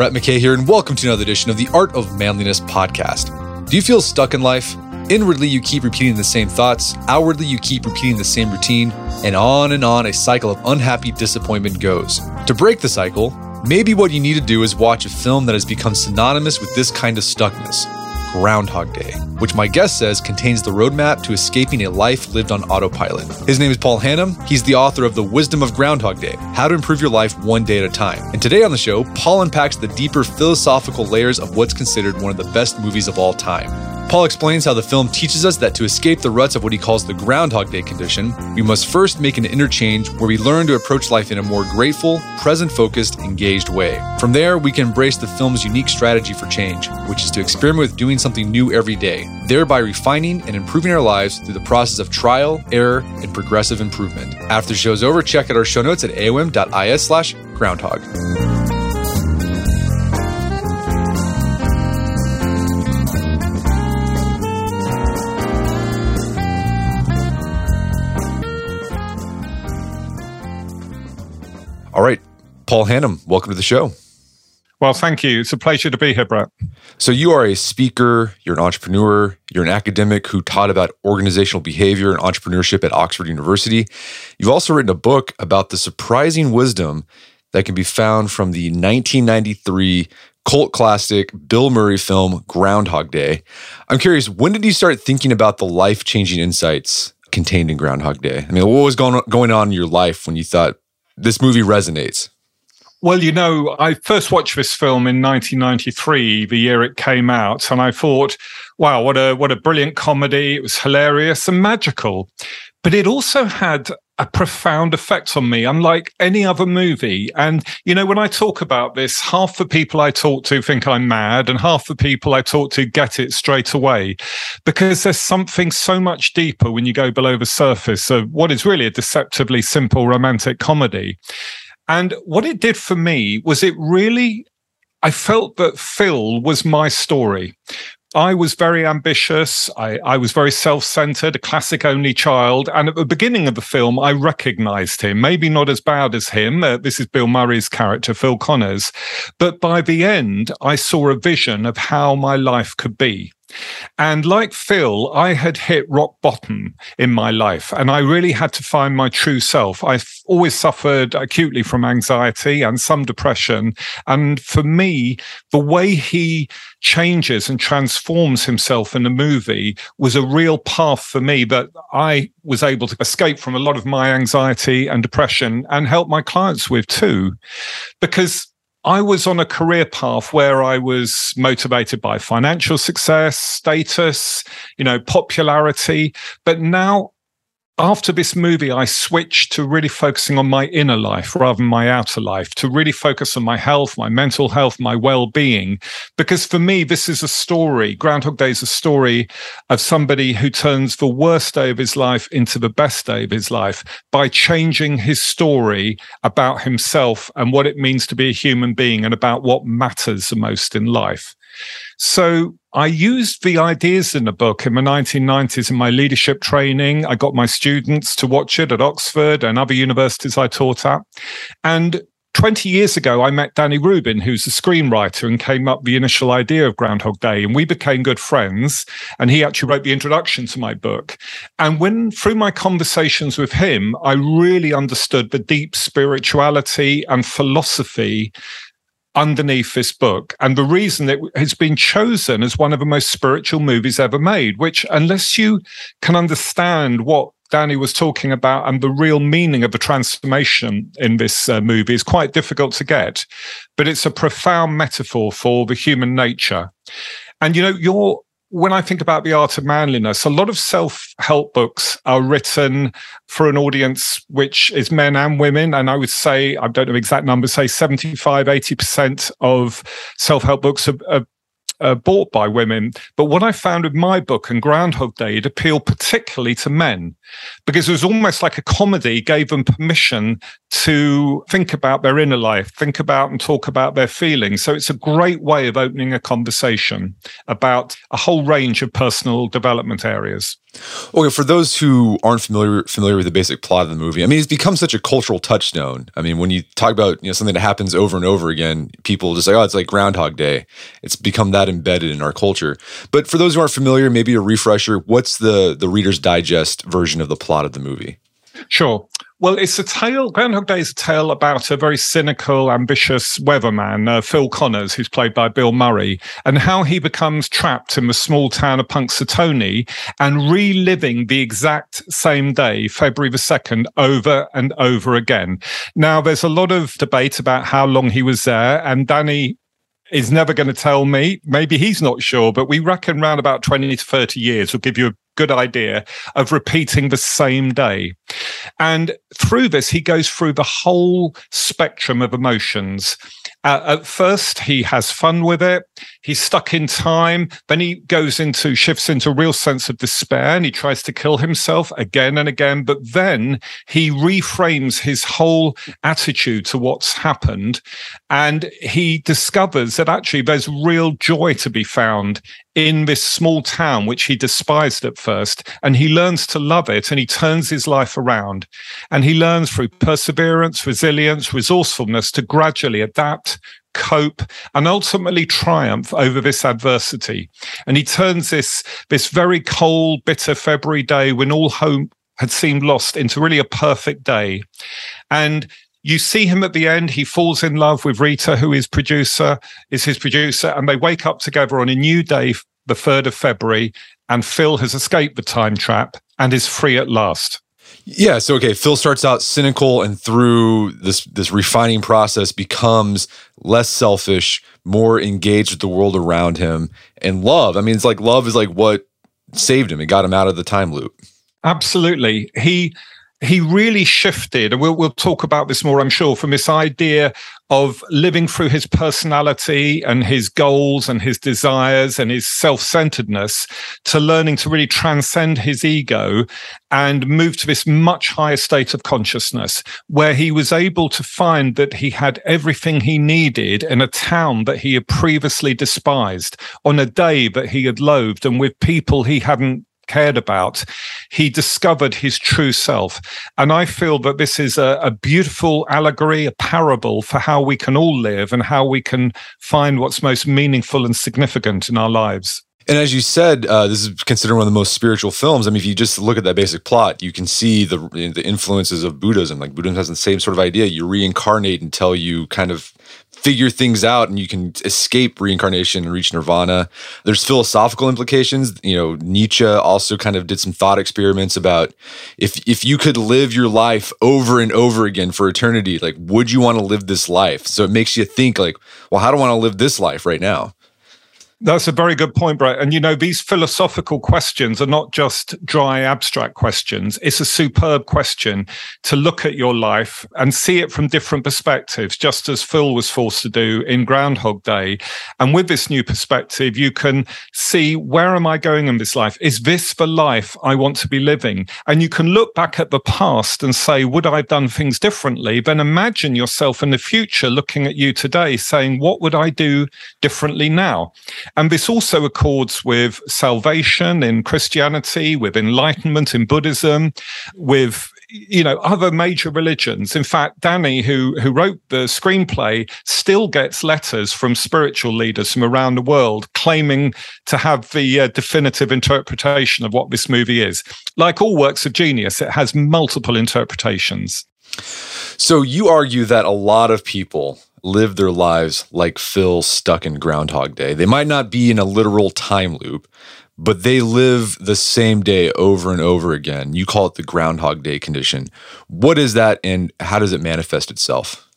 Brett McKay here, and welcome to another edition of the Art of Manliness podcast. Do you feel stuck in life? Inwardly, you keep repeating the same thoughts, outwardly, you keep repeating the same routine, and on and on a cycle of unhappy disappointment goes. To break the cycle, maybe what you need to do is watch a film that has become synonymous with this kind of stuckness Groundhog Day, which my guest says contains the roadmap to escaping a life lived on autopilot. His name is Paul Hannam. He's the author of The Wisdom of Groundhog Day How to Improve Your Life One Day at a Time. And today on the show, Paul unpacks the deeper philosophical layers of what's considered one of the best movies of all time. Paul explains how the film teaches us that to escape the ruts of what he calls the Groundhog Day condition, we must first make an interchange where we learn to approach life in a more grateful, present focused, engaged way. From there, we can embrace the film's unique strategy for change, which is to experiment with doing something new every day, thereby refining and improving our lives through the process of trial, error, and progressive improvement. After the show's over, check out our show notes at aom.is slash groundhog. All right, Paul Hannam, welcome to the show. Well, thank you. It's a pleasure to be here, Brett. So, you are a speaker, you're an entrepreneur, you're an academic who taught about organizational behavior and entrepreneurship at Oxford University. You've also written a book about the surprising wisdom that can be found from the 1993 cult classic Bill Murray film Groundhog Day. I'm curious, when did you start thinking about the life changing insights contained in Groundhog Day? I mean, what was going going on in your life when you thought this movie resonates? Well, you know, I first watched this film in 1993, the year it came out, and I thought, wow, what a what a brilliant comedy. It was hilarious and magical. But it also had a profound effect on me, unlike any other movie. And, you know, when I talk about this, half the people I talk to think I'm mad, and half the people I talk to get it straight away. Because there's something so much deeper when you go below the surface of what is really a deceptively simple romantic comedy. And what it did for me was it really I felt that Phil was my story. I was very ambitious. I, I was very self centered, a classic only child. And at the beginning of the film, I recognized him, maybe not as bad as him. Uh, this is Bill Murray's character, Phil Connors. But by the end, I saw a vision of how my life could be. And like Phil, I had hit rock bottom in my life and I really had to find my true self. I've always suffered acutely from anxiety and some depression. And for me, the way he changes and transforms himself in the movie was a real path for me that I was able to escape from a lot of my anxiety and depression and help my clients with too. Because I was on a career path where I was motivated by financial success, status, you know, popularity. But now after this movie, I switched to really focusing on my inner life rather than my outer life, to really focus on my health, my mental health, my well being. Because for me, this is a story. Groundhog Day is a story of somebody who turns the worst day of his life into the best day of his life by changing his story about himself and what it means to be a human being and about what matters the most in life. So I used the ideas in the book in the 1990s in my leadership training. I got my students to watch it at Oxford and other universities I taught at. And 20 years ago, I met Danny Rubin, who's a screenwriter, and came up the initial idea of Groundhog Day. And we became good friends. And he actually wrote the introduction to my book. And when, through my conversations with him, I really understood the deep spirituality and philosophy underneath this book. And the reason it has been chosen as one of the most spiritual movies ever made which unless you can understand what Danny was talking about and the real meaning of the transformation in this uh, movie is quite difficult to get. But it's a profound metaphor for the human nature. And you know your when I think about the art of manliness, a lot of self help books are written for an audience which is men and women. And I would say, I don't know exact numbers, say 75, 80% of self help books are, are uh, bought by women. But what I found with my book and Groundhog Day, it appealed particularly to men because it was almost like a comedy, gave them permission to think about their inner life, think about and talk about their feelings. So it's a great way of opening a conversation about a whole range of personal development areas. Okay, for those who aren't familiar familiar with the basic plot of the movie, I mean, it's become such a cultural touchstone. I mean, when you talk about you know something that happens over and over again, people just say, "Oh, it's like Groundhog Day." It's become that embedded in our culture. But for those who aren't familiar, maybe a refresher. What's the the Reader's Digest version of the plot of the movie? Sure. Well, it's a tale. Groundhog Day is a tale about a very cynical, ambitious weatherman, uh, Phil Connors, who's played by Bill Murray, and how he becomes trapped in the small town of Punxsutawney and reliving the exact same day, February the 2nd, over and over again. Now, there's a lot of debate about how long he was there, and Danny is never going to tell me. Maybe he's not sure, but we reckon around about 20 to 30 years will give you a good idea of repeating the same day. And through this, he goes through the whole spectrum of emotions. Uh, at first, he has fun with it. He's stuck in time. Then he goes into, shifts into a real sense of despair and he tries to kill himself again and again. But then he reframes his whole attitude to what's happened. And he discovers that actually there's real joy to be found in this small town, which he despised at first, and he learns to love it and he turns his life around. And he learns through perseverance, resilience, resourcefulness to gradually adapt, cope, and ultimately triumph over this adversity. And he turns this, this very cold, bitter February day when all hope had seemed lost into really a perfect day. And you see him at the end. He falls in love with Rita, who is producer, is his producer, and they wake up together on a new day, the 3rd of February, and Phil has escaped the time trap and is free at last. Yeah, so okay, Phil starts out cynical and through this this refining process becomes less selfish, more engaged with the world around him and love. I mean, it's like love is like what saved him. It got him out of the time loop. Absolutely. He he really shifted, and we'll, we'll talk about this more, I'm sure, from this idea of living through his personality and his goals and his desires and his self centeredness to learning to really transcend his ego and move to this much higher state of consciousness where he was able to find that he had everything he needed in a town that he had previously despised on a day that he had loathed and with people he hadn't cared about, he discovered his true self. And I feel that this is a, a, beautiful allegory, a parable for how we can all live and how we can find what's most meaningful and significant in our lives. And as you said, uh, this is considered one of the most spiritual films. I mean, if you just look at that basic plot, you can see the the influences of Buddhism. Like Buddhism has the same sort of idea. You reincarnate until you kind of figure things out and you can escape reincarnation and reach nirvana. There's philosophical implications. You know, Nietzsche also kind of did some thought experiments about if if you could live your life over and over again for eternity, like would you want to live this life? So it makes you think like, well, how do I want to live this life right now? That's a very good point, Brett. And you know, these philosophical questions are not just dry, abstract questions. It's a superb question to look at your life and see it from different perspectives, just as Phil was forced to do in Groundhog Day. And with this new perspective, you can see where am I going in this life? Is this the life I want to be living? And you can look back at the past and say, would I have done things differently? Then imagine yourself in the future looking at you today saying, what would I do differently now? And this also accords with salvation in Christianity, with enlightenment in Buddhism, with you know other major religions. In fact danny who who wrote the screenplay still gets letters from spiritual leaders from around the world claiming to have the uh, definitive interpretation of what this movie is. Like all works of genius it has multiple interpretations. So you argue that a lot of people live their lives like Phil stuck in Groundhog Day. They might not be in a literal time loop, but they live the same day over and over again. You call it the Groundhog Day condition. What is that and how does it manifest itself?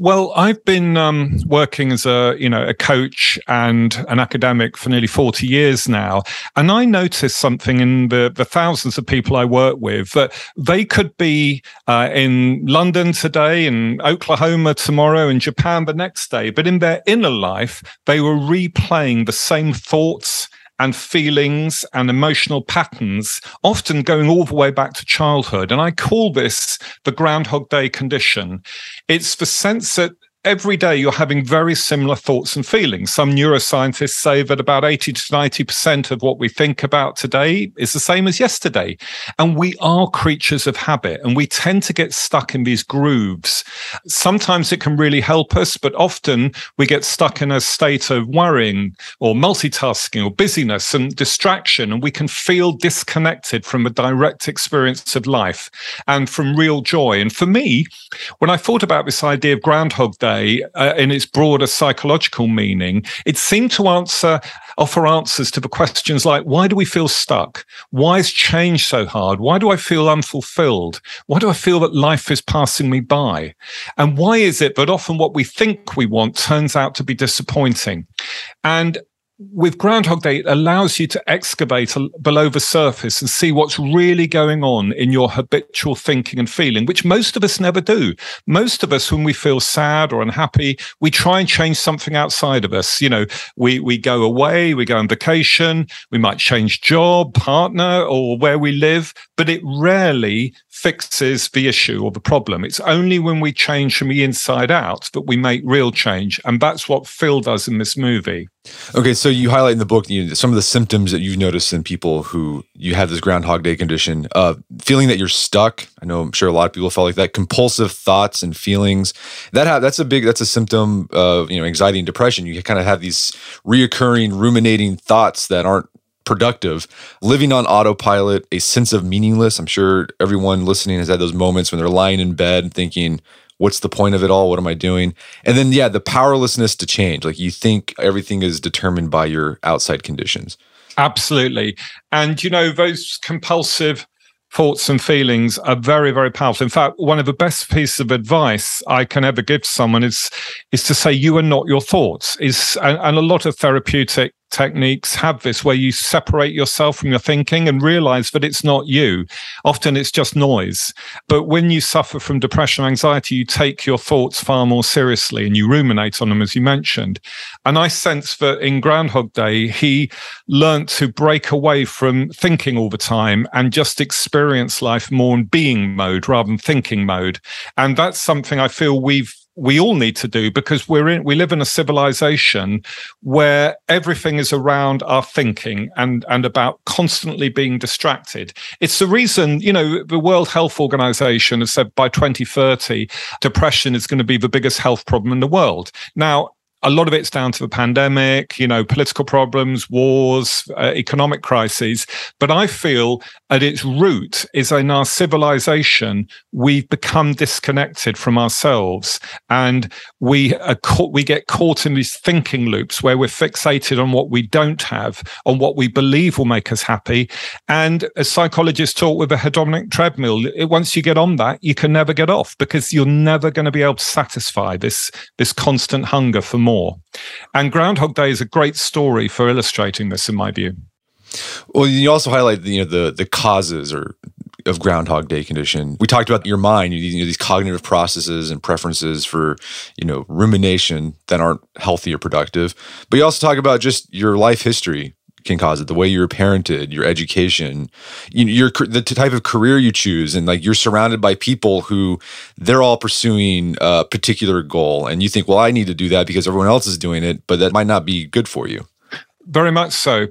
Well, I've been um, working as a you know a coach and an academic for nearly forty years now, and I noticed something in the the thousands of people I work with that they could be uh, in London today, in Oklahoma tomorrow, in Japan the next day, but in their inner life they were replaying the same thoughts and feelings and emotional patterns, often going all the way back to childhood. And I call this the Groundhog Day condition. It's the sense that every day you're having very similar thoughts and feelings. Some neuroscientists say that about 80 to 90% of what we think about today is the same as yesterday. And we are creatures of habit and we tend to get stuck in these grooves. Sometimes it can really help us, but often we get stuck in a state of worrying or multitasking or busyness and distraction. And we can feel disconnected from a direct experience of life and from real joy. And for me, when I thought about this idea of Groundhog Day uh, in its broader psychological meaning, it seemed to answer offer answers to the questions like why do we feel stuck? Why is change so hard? Why do I feel unfulfilled? Why do I feel that life is passing me by? And why is it that often what we think we want turns out to be disappointing? And with Groundhog Day, it allows you to excavate below the surface and see what's really going on in your habitual thinking and feeling, which most of us never do. Most of us, when we feel sad or unhappy, we try and change something outside of us. You know, we, we go away, we go on vacation, we might change job, partner, or where we live, but it rarely fixes the issue or the problem. It's only when we change from the inside out that we make real change. And that's what Phil does in this movie. Okay, so you highlight in the book you know, some of the symptoms that you've noticed in people who you have this Groundhog Day condition. Uh, feeling that you're stuck. I know I'm sure a lot of people felt like that. Compulsive thoughts and feelings. That have, that's a big that's a symptom of you know anxiety and depression. You kind of have these reoccurring ruminating thoughts that aren't productive, living on autopilot, a sense of meaningless. I'm sure everyone listening has had those moments when they're lying in bed thinking, what's the point of it all? What am I doing? And then, yeah, the powerlessness to change. Like you think everything is determined by your outside conditions. Absolutely. And, you know, those compulsive thoughts and feelings are very very powerful in fact one of the best pieces of advice i can ever give someone is is to say you are not your thoughts is and, and a lot of therapeutic techniques have this where you separate yourself from your thinking and realize that it's not you. Often it's just noise. But when you suffer from depression, or anxiety, you take your thoughts far more seriously and you ruminate on them, as you mentioned. And I sense that in Groundhog Day, he learned to break away from thinking all the time and just experience life more in being mode rather than thinking mode. And that's something I feel we've we all need to do because we're in we live in a civilization where everything is around our thinking and and about constantly being distracted. It's the reason you know the world health organization has said by 2030 depression is going to be the biggest health problem in the world. Now a lot of it's down to the pandemic, you know, political problems, wars, uh, economic crises. But I feel at its root is in our civilization, we've become disconnected from ourselves and we are caught, we get caught in these thinking loops where we're fixated on what we don't have, on what we believe will make us happy. And as psychologists talk with a hedonic treadmill, it, once you get on that, you can never get off because you're never going to be able to satisfy this, this constant hunger for more more. And Groundhog Day is a great story for illustrating this, in my view. Well, you also highlight the, you know the the causes or of Groundhog Day condition. We talked about your mind, you know, these cognitive processes and preferences for, you know, rumination that aren't healthy or productive. But you also talk about just your life history can cause it the way you're parented your education you, your the type of career you choose and like you're surrounded by people who they're all pursuing a particular goal and you think well i need to do that because everyone else is doing it but that might not be good for you very much so.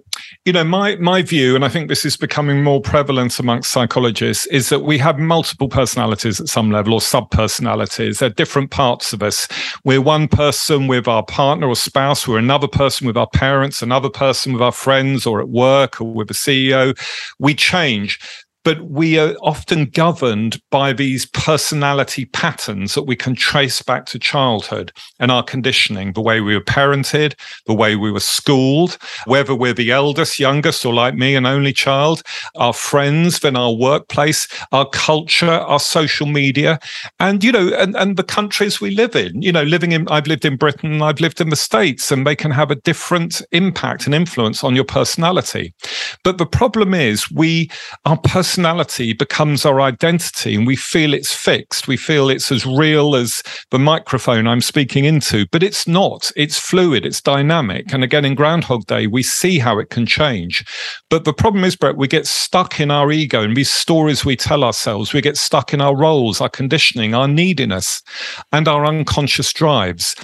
You know, my my view, and I think this is becoming more prevalent amongst psychologists, is that we have multiple personalities at some level or sub personalities. They're different parts of us. We're one person with our partner or spouse, we're another person with our parents, another person with our friends or at work or with a CEO. We change but we are often governed by these personality patterns that we can trace back to childhood and our conditioning, the way we were parented, the way we were schooled, whether we're the eldest, youngest, or like me, an only child, our friends, then our workplace, our culture, our social media, and, you know, and, and the countries we live in. You know, living in, I've lived in Britain, I've lived in the States, and they can have a different impact and influence on your personality. But the problem is we, our personality personality becomes our identity and we feel it's fixed. We feel it's as real as the microphone I'm speaking into, but it's not. It's fluid, it's dynamic. And again, in Groundhog Day, we see how it can change. But the problem is, Brett, we get stuck in our ego and these stories we tell ourselves. We get stuck in our roles, our conditioning, our neediness, and our unconscious drives.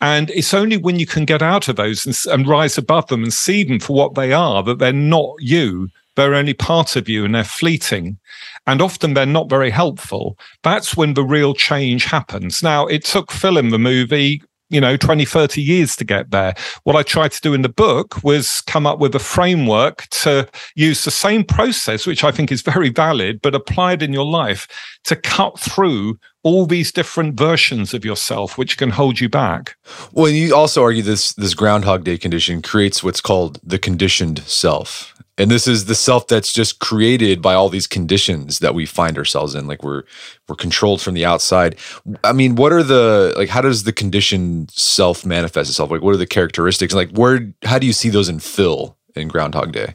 And it's only when you can get out of those and, and rise above them and see them for what they are that they're not you they're only part of you and they're fleeting. And often they're not very helpful. That's when the real change happens. Now, it took film, the movie, you know 20 30 years to get there what i tried to do in the book was come up with a framework to use the same process which i think is very valid but applied in your life to cut through all these different versions of yourself which can hold you back well you also argue this this groundhog day condition creates what's called the conditioned self and this is the self that's just created by all these conditions that we find ourselves in like we're we're controlled from the outside i mean what are the like how does the conditioned self manifest itself like what are the characteristics like where how do you see those in phil in groundhog day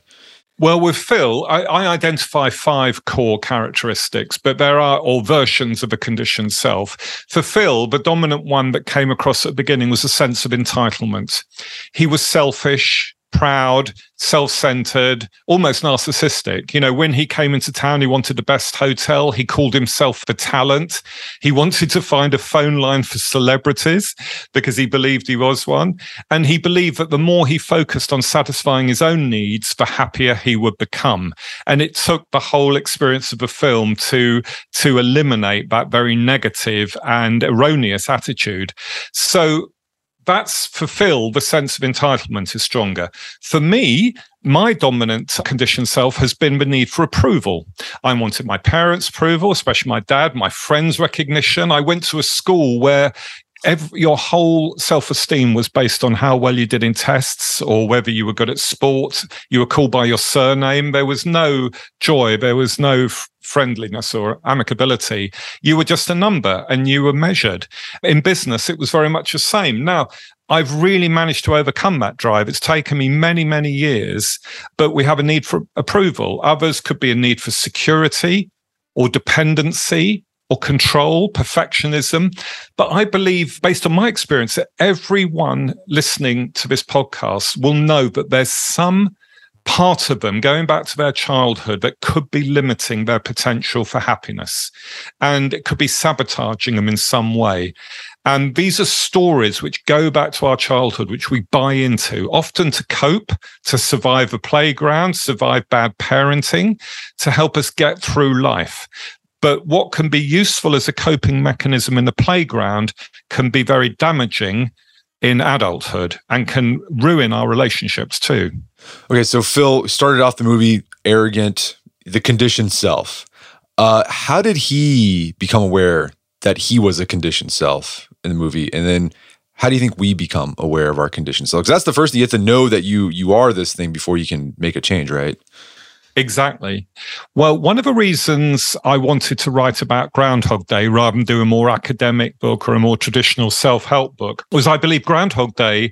well, with Phil, I, I, identify five core characteristics, but there are all versions of a conditioned self. For Phil, the dominant one that came across at the beginning was a sense of entitlement. He was selfish proud, self centered, almost narcissistic. You know, when he came into town, he wanted the best hotel. He called himself the talent. He wanted to find a phone line for celebrities because he believed he was one. And he believed that the more he focused on satisfying his own needs, the happier he would become. And it took the whole experience of the film to, to eliminate that very negative and erroneous attitude. So that's fulfill the sense of entitlement is stronger. For me, my dominant condition self has been the need for approval. I wanted my parents' approval, especially my dad, my friends' recognition. I went to a school where Every, your whole self-esteem was based on how well you did in tests or whether you were good at sport you were called by your surname there was no joy there was no friendliness or amicability. You were just a number and you were measured. In business, it was very much the same. Now, I've really managed to overcome that drive. It's taken me many, many years, but we have a need for approval. Others could be a need for security or dependency or control, perfectionism. But I believe, based on my experience, that everyone listening to this podcast will know that there's some part of them going back to their childhood that could be limiting their potential for happiness and it could be sabotaging them in some way. And these are stories which go back to our childhood, which we buy into, often to cope, to survive a playground, survive bad parenting, to help us get through life. But what can be useful as a coping mechanism in the playground can be very damaging in adulthood and can ruin our relationships too. Okay, so Phil started off the movie arrogant, the conditioned self. Uh, how did he become aware that he was a conditioned self in the movie? And then how do you think we become aware of our conditioned self? Because that's the first thing you have to know that you you are this thing before you can make a change, right? Exactly. Well, one of the reasons I wanted to write about Groundhog Day rather than do a more academic book or a more traditional self help book was I believe Groundhog Day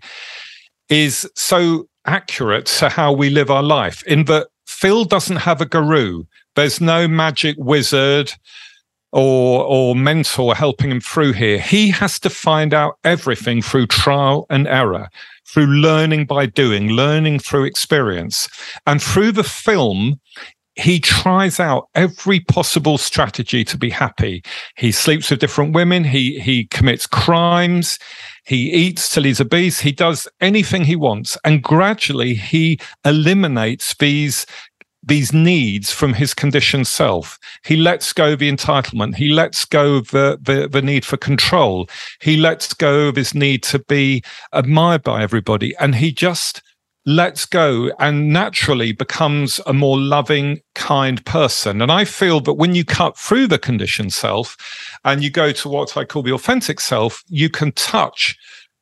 is so accurate to how we live our life in that Phil doesn't have a guru. There's no magic wizard or or mentor helping him through here. He has to find out everything through trial and error through learning by doing, learning through experience. And through the film, he tries out every possible strategy to be happy. He sleeps with different women. He he commits crimes. He eats till he's obese. He does anything he wants, and gradually he eliminates these these needs from his conditioned self. He lets go of the entitlement. He lets go of the, the, the, need for control. He lets go of his need to be admired by everybody. And he just lets go and naturally becomes a more loving, kind person. And I feel that when you cut through the conditioned self and you go to what I call the authentic self, you can touch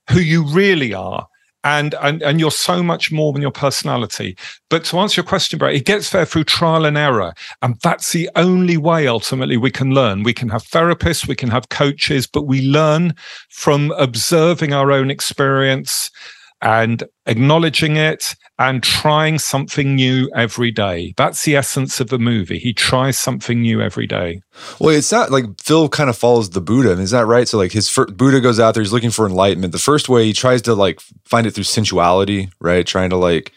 who you really are and, and and you're so much more than your personality. But to answer your question, Brett, it gets there through trial and error, and that's the only way ultimately we can learn. We can have therapists, we can have coaches, but we learn from observing our own experience and acknowledging it and trying something new every day. That's the essence of the movie. He tries something new every day. Well, it's not like Phil kind of follows the Buddha. Is that right? So like his first, Buddha goes out there, he's looking for enlightenment. The first way he tries to like find it through sensuality, right? Trying to like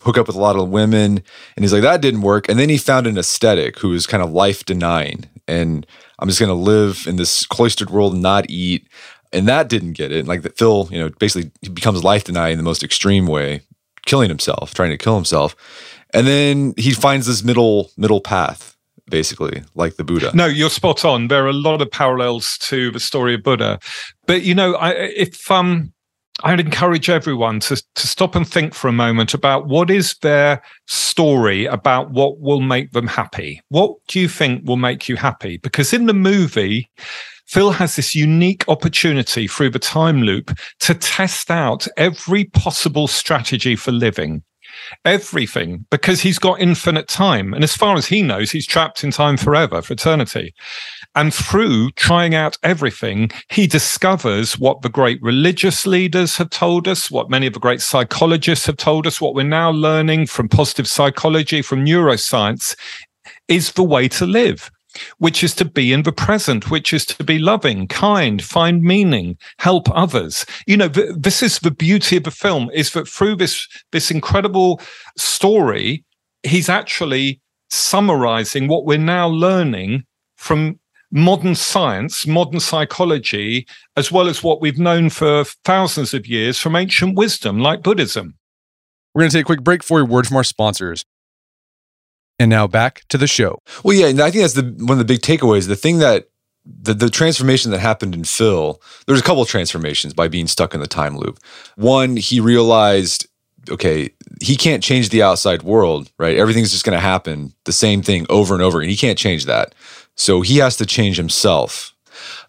hook up with a lot of women. And he's like, that didn't work. And then he found an ascetic who was kind of life denying. And I'm just going to live in this cloistered world and not eat and that didn't get it. And like that Phil, you know, basically becomes life denying in the most extreme way, killing himself, trying to kill himself. And then he finds this middle middle path, basically, like the Buddha. No, you're spot on. There are a lot of parallels to the story of Buddha. But you know, I, if um I'd encourage everyone to, to stop and think for a moment about what is their story about what will make them happy. What do you think will make you happy? Because in the movie, Phil has this unique opportunity through the time loop to test out every possible strategy for living. Everything, because he's got infinite time. And as far as he knows, he's trapped in time forever, for eternity. And through trying out everything, he discovers what the great religious leaders have told us, what many of the great psychologists have told us, what we're now learning from positive psychology, from neuroscience, is the way to live which is to be in the present, which is to be loving, kind, find meaning, help others. You know, th- this is the beauty of the film is that through this, this incredible story, he's actually summarizing what we're now learning from modern science, modern psychology, as well as what we've known for thousands of years from ancient wisdom like Buddhism. We're going to take a quick break for a word from our sponsors. And now back to the show. Well, yeah, and I think that's the one of the big takeaways. The thing that the, the transformation that happened in Phil, there's a couple transformations by being stuck in the time loop. One, he realized, okay, he can't change the outside world, right? Everything's just going to happen the same thing over and over, and he can't change that. So he has to change himself.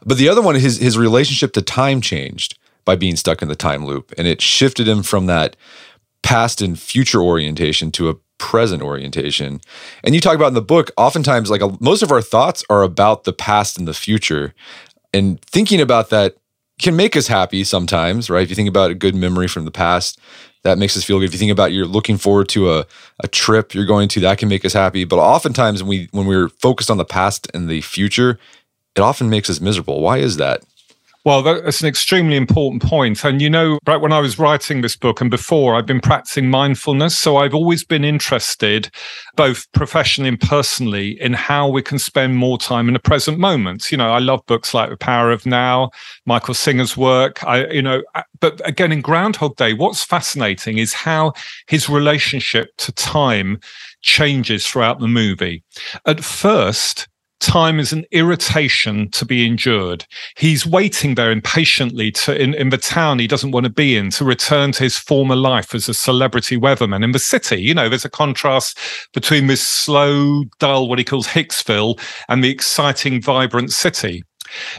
But the other one, his his relationship to time changed by being stuck in the time loop, and it shifted him from that past and future orientation to a present orientation. And you talk about in the book, oftentimes, like a, most of our thoughts are about the past and the future. And thinking about that can make us happy sometimes, right? If you think about a good memory from the past, that makes us feel good. If you think about you're looking forward to a, a trip you're going to, that can make us happy. But oftentimes when we when we're focused on the past and the future, it often makes us miserable. Why is that? Well, that's an extremely important point. And you know, right when I was writing this book and before, I've been practicing mindfulness. So I've always been interested, both professionally and personally, in how we can spend more time in the present moment. You know, I love books like The Power of Now, Michael Singer's work. I, you know, but again, in Groundhog Day, what's fascinating is how his relationship to time changes throughout the movie. At first, time is an irritation to be endured. He's waiting there impatiently to in, in the town he doesn't want to be in to return to his former life as a celebrity weatherman in the city. You know, there's a contrast between this slow, dull, what he calls Hicksville, and the exciting, vibrant city.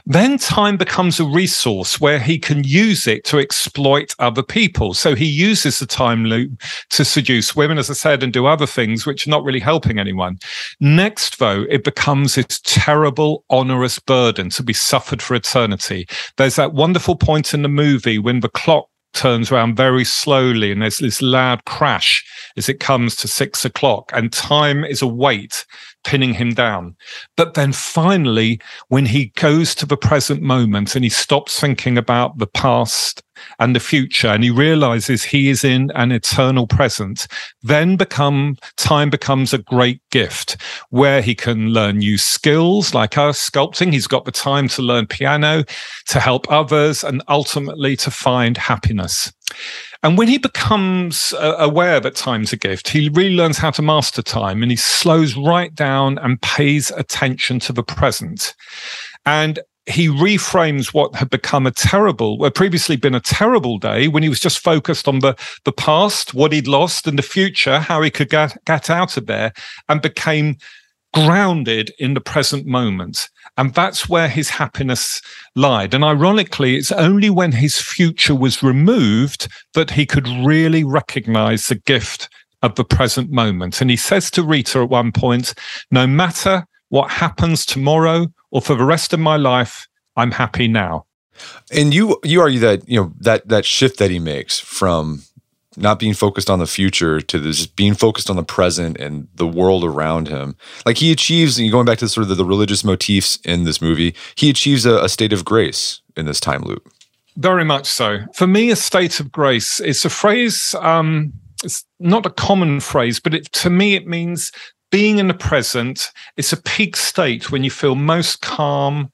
Then time becomes a resource where he can use it to exploit other people. So he uses the time loop to seduce women, as I said, and do other things which are not really helping anyone. Next, though, it becomes this terrible, onerous burden to be suffered for eternity. There's that wonderful point in the movie when the clock turns around very slowly and there's this loud crash as it comes to six o'clock and time is a weight pinning him down. But then finally, when he goes to the present moment and he stops thinking about the past and the future and he realizes he is in an eternal present, then become time becomes a great gift where he can learn new skills like us sculpting. He's got the time to learn piano, to help others, and ultimately to find happiness. And when he becomes uh, aware that time's a gift, he really learns how to master time and he slows right down and pays attention to the present. And he reframes what had become a terrible, what previously been a terrible day when he was just focused on the, the past, what he'd lost, and the future, how he could get, get out of there, and became grounded in the present moment. And that's where his happiness lied. And ironically, it's only when his future was removed that he could really recognize the gift of the present moment. And he says to Rita at one point, no matter what happens tomorrow or for the rest of my life, I'm happy now. And you you argue that you know that that shift that he makes from not being focused on the future to just being focused on the present and the world around him. Like he achieves, and going back to sort of the, the religious motifs in this movie, he achieves a, a state of grace in this time loop. Very much so. For me, a state of grace is a phrase. Um, it's not a common phrase, but it, to me, it means being in the present. It's a peak state when you feel most calm,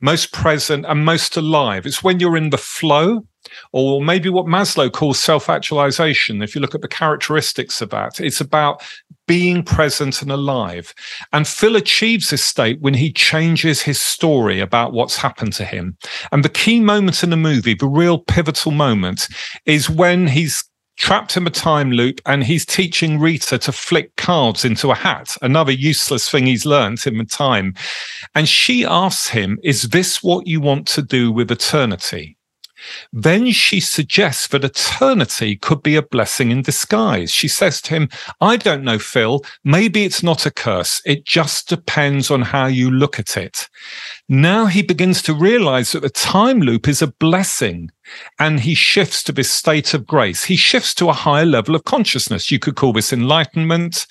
most present, and most alive. It's when you're in the flow or maybe what Maslow calls self actualization. If you look at the characteristics of that, it's about being present and alive. And Phil achieves this state when he changes his story about what's happened to him. And the key moment in the movie, the real pivotal moment, is when he's trapped in a time loop and he's teaching Rita to flick cards into a hat, another useless thing he's learnt in the time. And she asks him, Is this what you want to do with eternity? Then she suggests that eternity could be a blessing in disguise. She says to him, I don't know, Phil, maybe it's not a curse. It just depends on how you look at it. Now he begins to realize that the time loop is a blessing and he shifts to this state of grace. He shifts to a higher level of consciousness. You could call this enlightenment.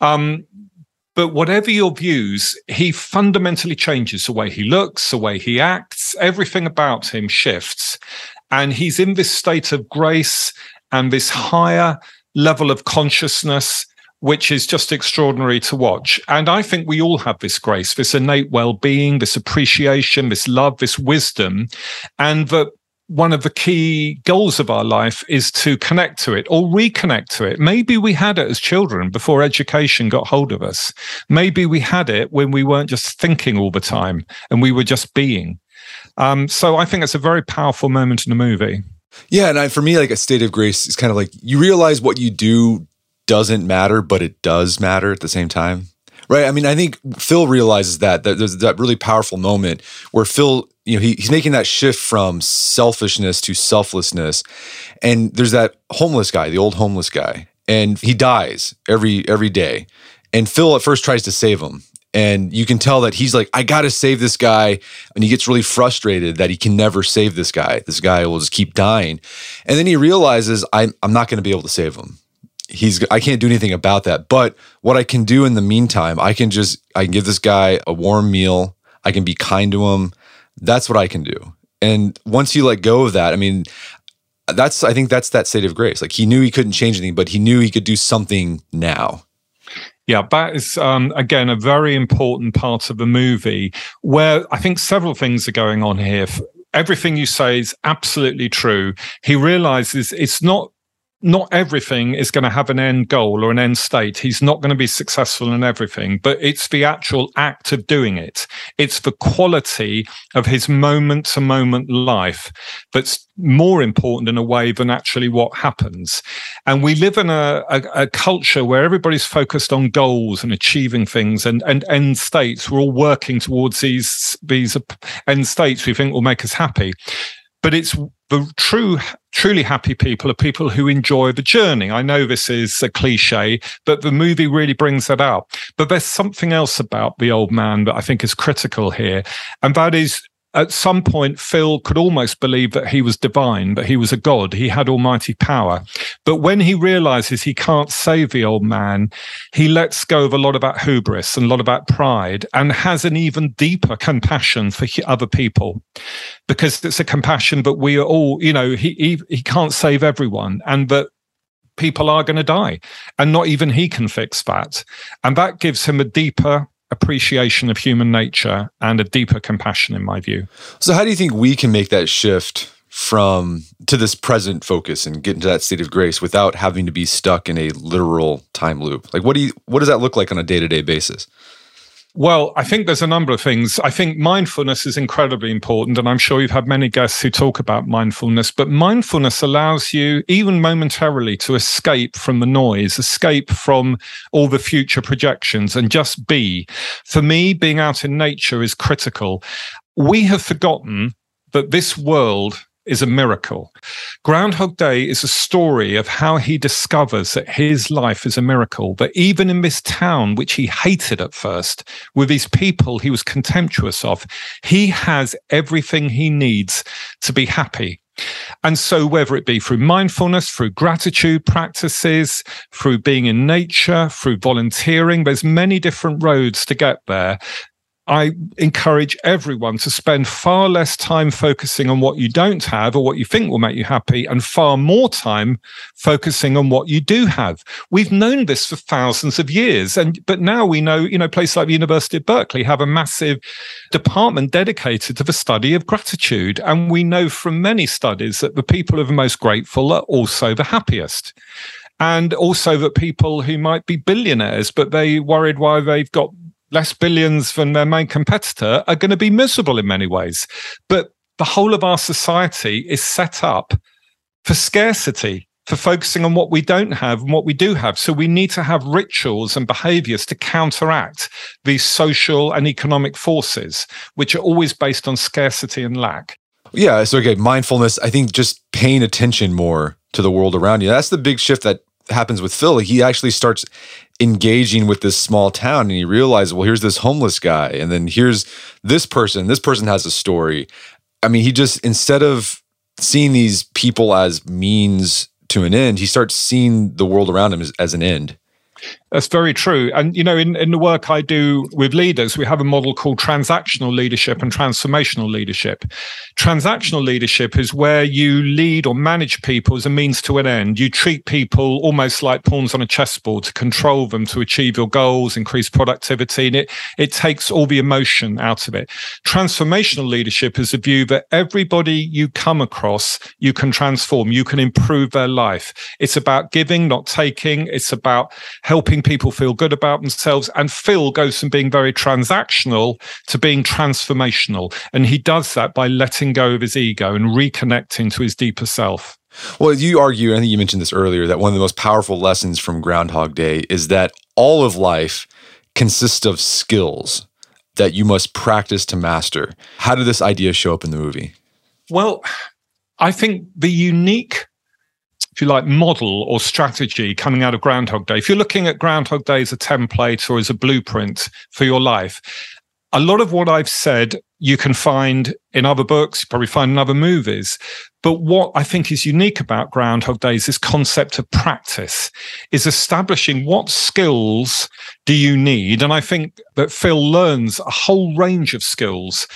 Um, but whatever your views, he fundamentally changes the way he looks, the way he acts, everything about him shifts. And he's in this state of grace and this higher level of consciousness, which is just extraordinary to watch. And I think we all have this grace, this innate well being, this appreciation, this love, this wisdom. And that one of the key goals of our life is to connect to it or reconnect to it. Maybe we had it as children before education got hold of us. Maybe we had it when we weren't just thinking all the time and we were just being. Um, so I think it's a very powerful moment in the movie. Yeah, and I, for me, like a state of grace is kind of like you realize what you do doesn't matter, but it does matter at the same time. Right. I mean, I think Phil realizes that, that there's that really powerful moment where Phil, you know, he, he's making that shift from selfishness to selflessness. And there's that homeless guy, the old homeless guy, and he dies every every day. And Phil at first tries to save him. And you can tell that he's like, I got to save this guy. And he gets really frustrated that he can never save this guy. This guy will just keep dying. And then he realizes, I'm, I'm not to be able to save him he's I can't do anything about that. But what I can do in the meantime, I can just I can give this guy a warm meal. I can be kind to him. That's what I can do. And once you let go of that, I mean, that's I think that's that state of grace. Like he knew he couldn't change anything, but he knew he could do something now. Yeah, that is um, again a very important part of the movie where I think several things are going on here. Everything you say is absolutely true. He realizes it's not not everything is going to have an end goal or an end state. He's not going to be successful in everything, but it's the actual act of doing it. It's the quality of his moment to moment life that's more important in a way than actually what happens. And we live in a, a, a culture where everybody's focused on goals and achieving things and, and end states. We're all working towards these, these end states we think will make us happy but it's the true truly happy people are people who enjoy the journey. I know this is a cliche but the movie really brings that out. But there's something else about the old man that i think is critical here and that is at some point, Phil could almost believe that he was divine, that he was a god, he had almighty power. But when he realizes he can't save the old man, he lets go of a lot about hubris and a lot about pride and has an even deeper compassion for other people because it's a compassion that we are all, you know, he, he, he can't save everyone and that people are going to die and not even he can fix that. And that gives him a deeper appreciation of human nature and a deeper compassion, in my view. So, how do you think we can make that shift from to this present focus and get into that state of grace without having to be stuck in a literal time loop? Like, what do you what does that look like on a day to day basis? Well, I think there's a number of things. I think mindfulness is incredibly important. And I'm sure you've had many guests who talk about mindfulness, but mindfulness allows you, even momentarily, to escape from the noise, escape from all the future projections and just be. For me, being out in nature is critical. We have forgotten that this world is a miracle. Groundhog Day is a story of how he discovers that his life is a miracle, that even in this town, which he hated at first, with these people he was contemptuous of, he has everything he needs to be happy. And so, whether it be through mindfulness, through gratitude practices, through being in nature, through volunteering, there's many different roads to get there. I encourage everyone to spend far less time focusing on what you don't have or what you think will make you happy and far more time focusing on what you do have. We've known this for thousands of years. And but now we know, you know, places like the University of Berkeley have a massive department dedicated to the study of gratitude. And we know from many studies that the people who are the most grateful are also the happiest and also that people who might be billionaires, but they worried why they've got less billions than their main competitor are going to be miserable in many ways. But the whole of our society is set up for scarcity, for focusing on what we don't have and what we do have. So we need to have rituals and behaviors to counteract these social and economic forces, which are always based on scarcity and lack. Yeah. So, okay, mindfulness, I think just paying attention more to the world around you. That's the big shift that happens with Phil. He actually starts engaging with this small town and he realizes, well, here's this homeless guy, and then here's this person. This person has a story. I mean, he just instead of seeing these people as means to an end, he starts seeing the world around him as, as an end. That's very true. And, you know, in, in the work I do with leaders, we have a model called transactional leadership and transformational leadership. Transactional leadership is where you lead or manage people as a means to an end. You treat people almost like pawns on a chessboard to control them, to achieve your goals, increase productivity. And it, it takes all the emotion out of it. Transformational leadership is a view that everybody you come across, you can transform, you can improve their life. It's about giving, not taking. It's about helping people feel good about themselves. And Phil goes from being very transactional to being transformational. And he does that by letting go of his ego and reconnecting to his deeper self. Well, you argue, and I think you mentioned this earlier, that one of the most powerful lessons from Groundhog Day is that all of life consists of skills that you must practice to master. How did this idea show up in the movie? Well, I think the unique if you like, model or strategy coming out of Groundhog Day. If you're looking at Groundhog Day as a template or as a blueprint for your life, a lot of what I've said you can find in other books, you probably find in other movies. But what I think is unique about Groundhog Day is this concept of practice, is establishing what skills do you need. And I think that Phil learns a whole range of skills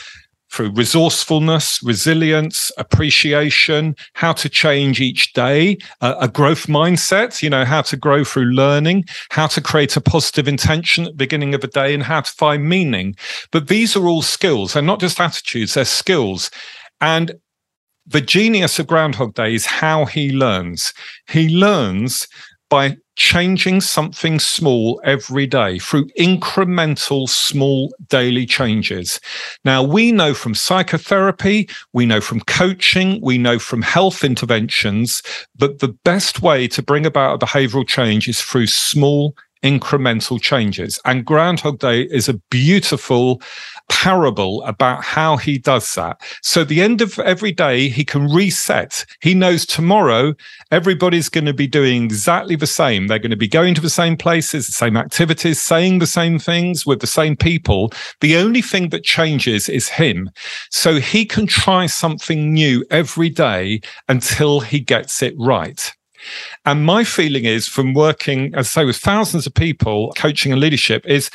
through resourcefulness, resilience, appreciation, how to change each day, a growth mindset, you know, how to grow through learning, how to create a positive intention at the beginning of a day, and how to find meaning. But these are all skills. They're not just attitudes, they're skills. And the genius of Groundhog Day is how he learns. He learns by changing something small every day through incremental small daily changes. Now, we know from psychotherapy, we know from coaching, we know from health interventions that the best way to bring about a behavioral change is through small incremental changes. And Groundhog Day is a beautiful parable about how he does that. So the end of every day, he can reset. He knows tomorrow everybody's going to be doing exactly the same. They're going to be going to the same places, the same activities, saying the same things with the same people. The only thing that changes is him. So he can try something new every day until he gets it right. And my feeling is from working, as I say, with thousands of people, coaching and leadership, is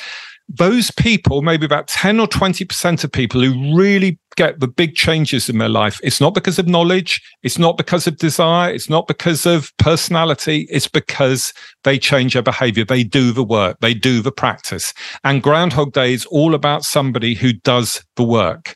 those people, maybe about 10 or 20% of people who really get the big changes in their life, it's not because of knowledge, it's not because of desire, it's not because of personality, it's because they change their behavior. They do the work, they do the practice. And Groundhog Day is all about somebody who does the work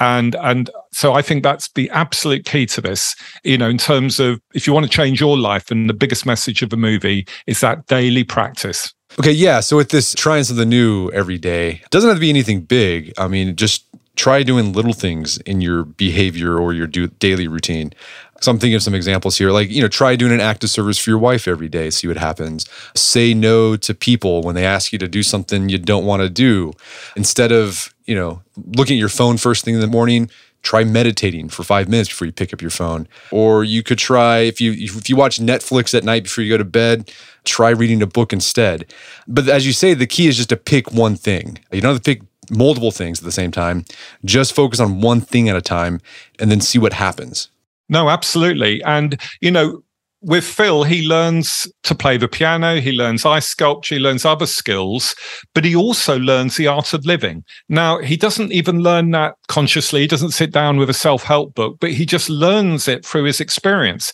and and so i think that's the absolute key to this you know in terms of if you want to change your life and the biggest message of the movie is that daily practice okay yeah so with this trying something new every day doesn't have to be anything big i mean just try doing little things in your behavior or your daily routine so I'm thinking of some examples here, like, you know, try doing an act of service for your wife every day, see what happens. Say no to people when they ask you to do something you don't want to do. Instead of, you know, looking at your phone first thing in the morning, try meditating for five minutes before you pick up your phone. Or you could try, if you if you watch Netflix at night before you go to bed, try reading a book instead. But as you say, the key is just to pick one thing. You don't have to pick multiple things at the same time. Just focus on one thing at a time and then see what happens. No, absolutely. And, you know, with Phil, he learns to play the piano, he learns ice sculpture, he learns other skills, but he also learns the art of living. Now, he doesn't even learn that consciously. He doesn't sit down with a self help book, but he just learns it through his experience.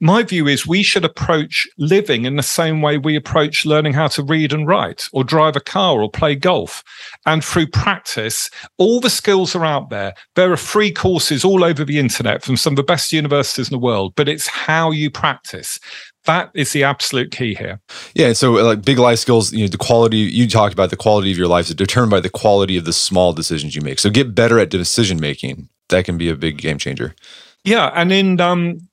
My view is we should approach living in the same way we approach learning how to read and write, or drive a car, or play golf. And through practice, all the skills are out there. There are free courses all over the internet from some of the best universities in the world, but it's how you practice practice. That is the absolute key here. Yeah, so like big life skills, you know, the quality you talked about the quality of your life is determined by the quality of the small decisions you make. So get better at decision making. That can be a big game changer. Yeah, and in um,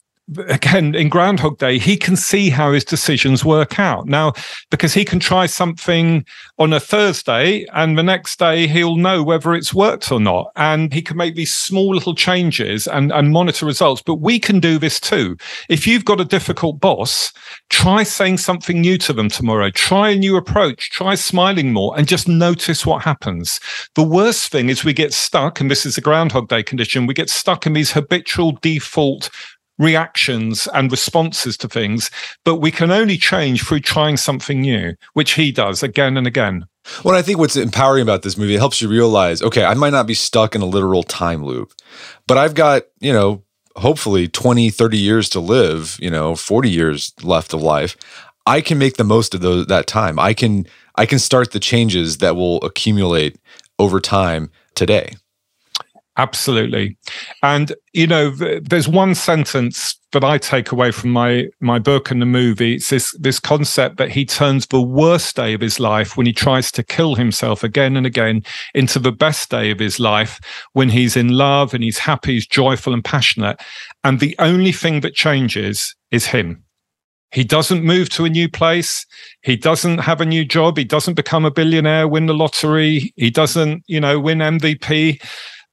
again in groundhog day he can see how his decisions work out. Now because he can try something on a thursday and the next day he'll know whether it's worked or not. And he can make these small little changes and, and monitor results. But we can do this too. If you've got a difficult boss try saying something new to them tomorrow. Try a new approach. Try smiling more and just notice what happens. The worst thing is we get stuck and this is the groundhog day condition we get stuck in these habitual default reactions and responses to things, but we can only change through trying something new, which he does again and again. Well, I think what's empowering about this movie, it helps you realize, okay, I might not be stuck in a literal time loop, but I've got, you know, hopefully 20, 30 years to live, you know, 40 years left of life. I can make the most of those that time. I can I can start the changes that will accumulate over time today. Absolutely. And, you know, there's one sentence that I take away from my, my book and the movie. It's this, this concept that he turns the worst day of his life when he tries to kill himself again and again into the best day of his life when he's in love and he's happy, he's joyful and passionate. And the only thing that changes is him. He doesn't move to a new place. He doesn't have a new job. He doesn't become a billionaire, win the lottery. He doesn't, you know, win MVP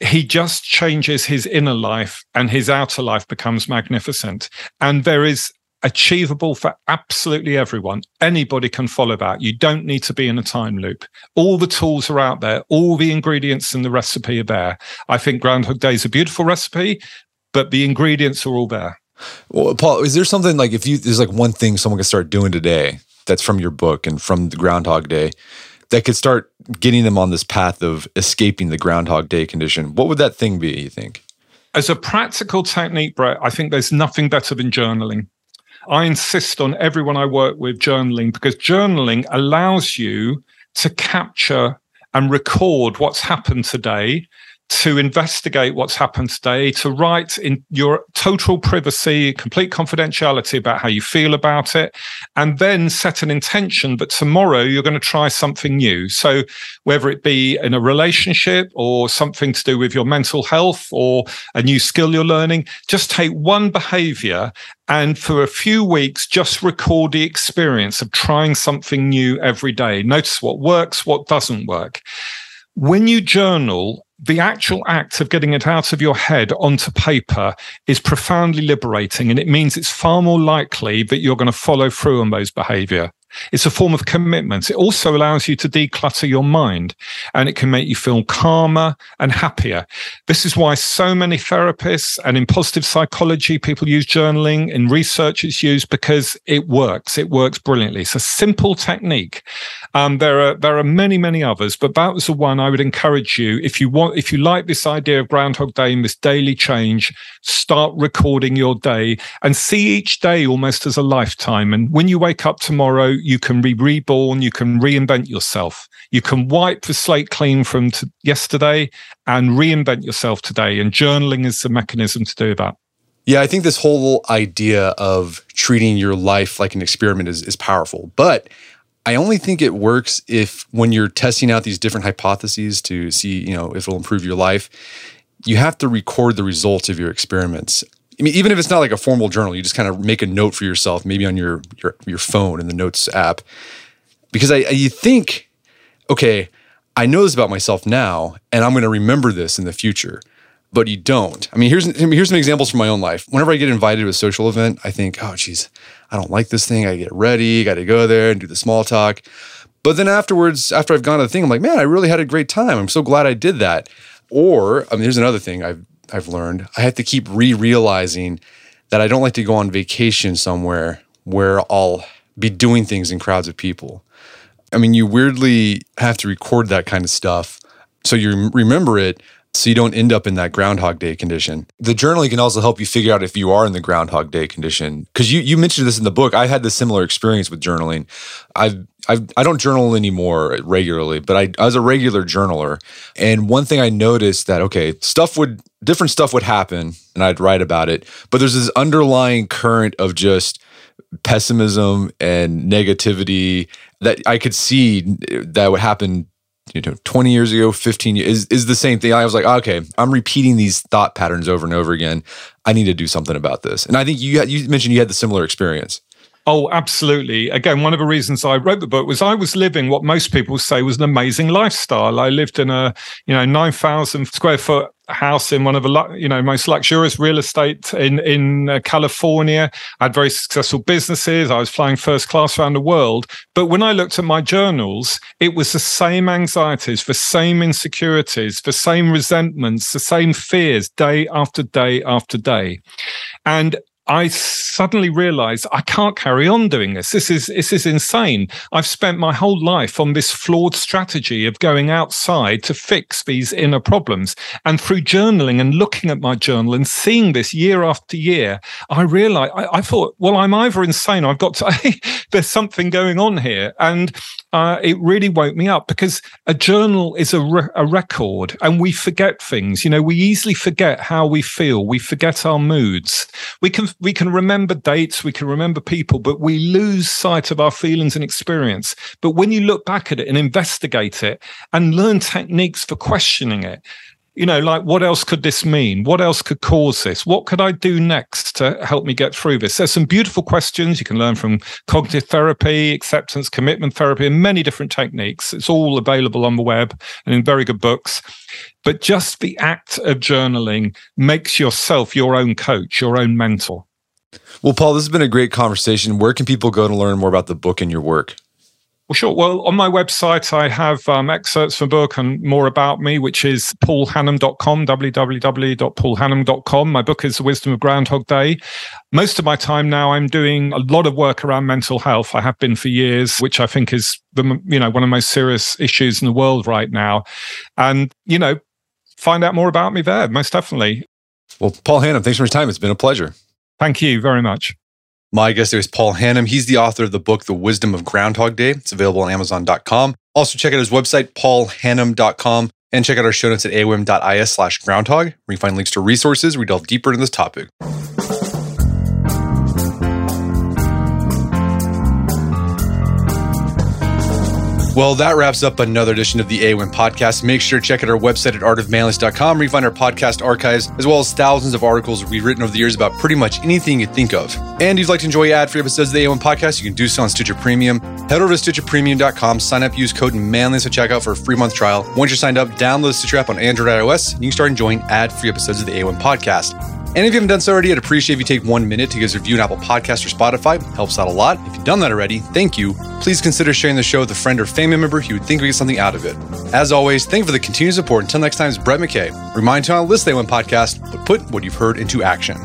he just changes his inner life and his outer life becomes magnificent. And there is achievable for absolutely everyone. Anybody can follow that. You don't need to be in a time loop. All the tools are out there, all the ingredients in the recipe are there. I think Groundhog Day is a beautiful recipe, but the ingredients are all there. Well, Paul, is there something like if you there's like one thing someone can start doing today that's from your book and from the Groundhog Day that could start getting them on this path of escaping the Groundhog Day condition, what would that thing be, you think? As a practical technique, Brett, I think there's nothing better than journaling. I insist on everyone I work with journaling because journaling allows you to capture and record what's happened today to investigate what's happened today, to write in your total privacy, complete confidentiality about how you feel about it, and then set an intention that tomorrow you're going to try something new. So, whether it be in a relationship or something to do with your mental health or a new skill you're learning, just take one behavior and for a few weeks, just record the experience of trying something new every day. Notice what works, what doesn't work. When you journal, the actual act of getting it out of your head onto paper is profoundly liberating. And it means it's far more likely that you're going to follow through on those behavior. It's a form of commitment. It also allows you to declutter your mind and it can make you feel calmer and happier. This is why so many therapists and in positive psychology, people use journaling. In research, it's used because it works. It works brilliantly. It's a simple technique. Um, there are there are many many others, but that was the one I would encourage you if you want if you like this idea of Groundhog Day and this daily change. Start recording your day and see each day almost as a lifetime. And when you wake up tomorrow, you can be reborn, you can reinvent yourself. You can wipe the slate clean from t- yesterday and reinvent yourself today. And journaling is the mechanism to do that. Yeah, I think this whole idea of treating your life like an experiment is, is powerful. But I only think it works if when you're testing out these different hypotheses to see, you know, if it'll improve your life, you have to record the results of your experiments. I mean, even if it's not like a formal journal, you just kind of make a note for yourself, maybe on your your, your phone in the notes app, because I, I you think, okay, I know this about myself now, and I'm going to remember this in the future. but you don't. I mean, here's here's some examples from my own life. Whenever I get invited to a social event, I think, oh, geez, I don't like this thing. I get ready, got to go there and do the small talk. But then afterwards, after I've gone to the thing, I'm like, man, I really had a great time. I'm so glad I did that. Or, I mean, here's another thing I've I've learned. I have to keep re-realizing that I don't like to go on vacation somewhere where I'll be doing things in crowds of people. I mean, you weirdly have to record that kind of stuff so you remember it so you don't end up in that groundhog day condition. The journaling can also help you figure out if you are in the groundhog day condition. Cuz you you mentioned this in the book. I had this similar experience with journaling. I've I've, I don't journal anymore regularly, but I, I was a regular journaler. And one thing I noticed that, okay, stuff would, different stuff would happen and I'd write about it. But there's this underlying current of just pessimism and negativity that I could see that would happen you know 20 years ago 15 years is, is the same thing i was like okay i'm repeating these thought patterns over and over again i need to do something about this and i think you you mentioned you had the similar experience Oh, absolutely. Again, one of the reasons I wrote the book was I was living what most people say was an amazing lifestyle. I lived in a, you know, 9,000 square foot house in one of the you know most luxurious real estate in in uh, California. I had very successful businesses. I was flying first class around the world. But when I looked at my journals, it was the same anxieties, the same insecurities, the same resentments, the same fears day after day after day. And I suddenly realized I can't carry on doing this. This is this is insane. I've spent my whole life on this flawed strategy of going outside to fix these inner problems. And through journaling and looking at my journal and seeing this year after year, I realized I, I thought, well, I'm either insane. I've got to. there's something going on here, and uh, it really woke me up because a journal is a, re- a record, and we forget things. You know, we easily forget how we feel. We forget our moods. We can we can remember dates, we can remember people, but we lose sight of our feelings and experience. But when you look back at it and investigate it and learn techniques for questioning it, you know, like what else could this mean? What else could cause this? What could I do next to help me get through this? There's some beautiful questions you can learn from cognitive therapy, acceptance, commitment therapy, and many different techniques. It's all available on the web and in very good books. But just the act of journaling makes yourself your own coach, your own mentor. Well, Paul, this has been a great conversation. Where can people go to learn more about the book and your work? Well, sure. Well, on my website, I have um, excerpts from the book and more about me, which is paulhannam.com, www.paulhannam.com. My book is The Wisdom of Groundhog Day. Most of my time now, I'm doing a lot of work around mental health. I have been for years, which I think is the, you know one of the most serious issues in the world right now. And you know, find out more about me there, most definitely. Well, Paul Hannam, thanks for your time. It's been a pleasure. Thank you very much. My guest is Paul Hannam. He's the author of the book, The Wisdom of Groundhog Day. It's available on Amazon.com. Also, check out his website, paulhannam.com, and check out our show notes at aom.is slash groundhog, where you find links to resources we delve deeper into this topic. Well, that wraps up another edition of the AOM podcast. Make sure to check out our website at artofmanliness.com where you find our podcast archives, as well as thousands of articles we've written over the years about pretty much anything you think of. And if you'd like to enjoy ad-free episodes of the AOM podcast, you can do so on Stitcher Premium. Head over to stitcherpremium.com, sign up, use code manliness at checkout for a free month trial. Once you're signed up, download the Stitcher app on Android iOS, and you can start enjoying ad-free episodes of the AOM podcast. And if you haven't done so already, I'd appreciate if you take one minute to give us a review on Apple Podcast or Spotify. Helps out a lot. If you've done that already, thank you. Please consider sharing the show with a friend or family member who would think we get something out of it. As always, thank you for the continued support. Until next time, it's Brett McKay. Remind you on List They One podcast, but put what you've heard into action.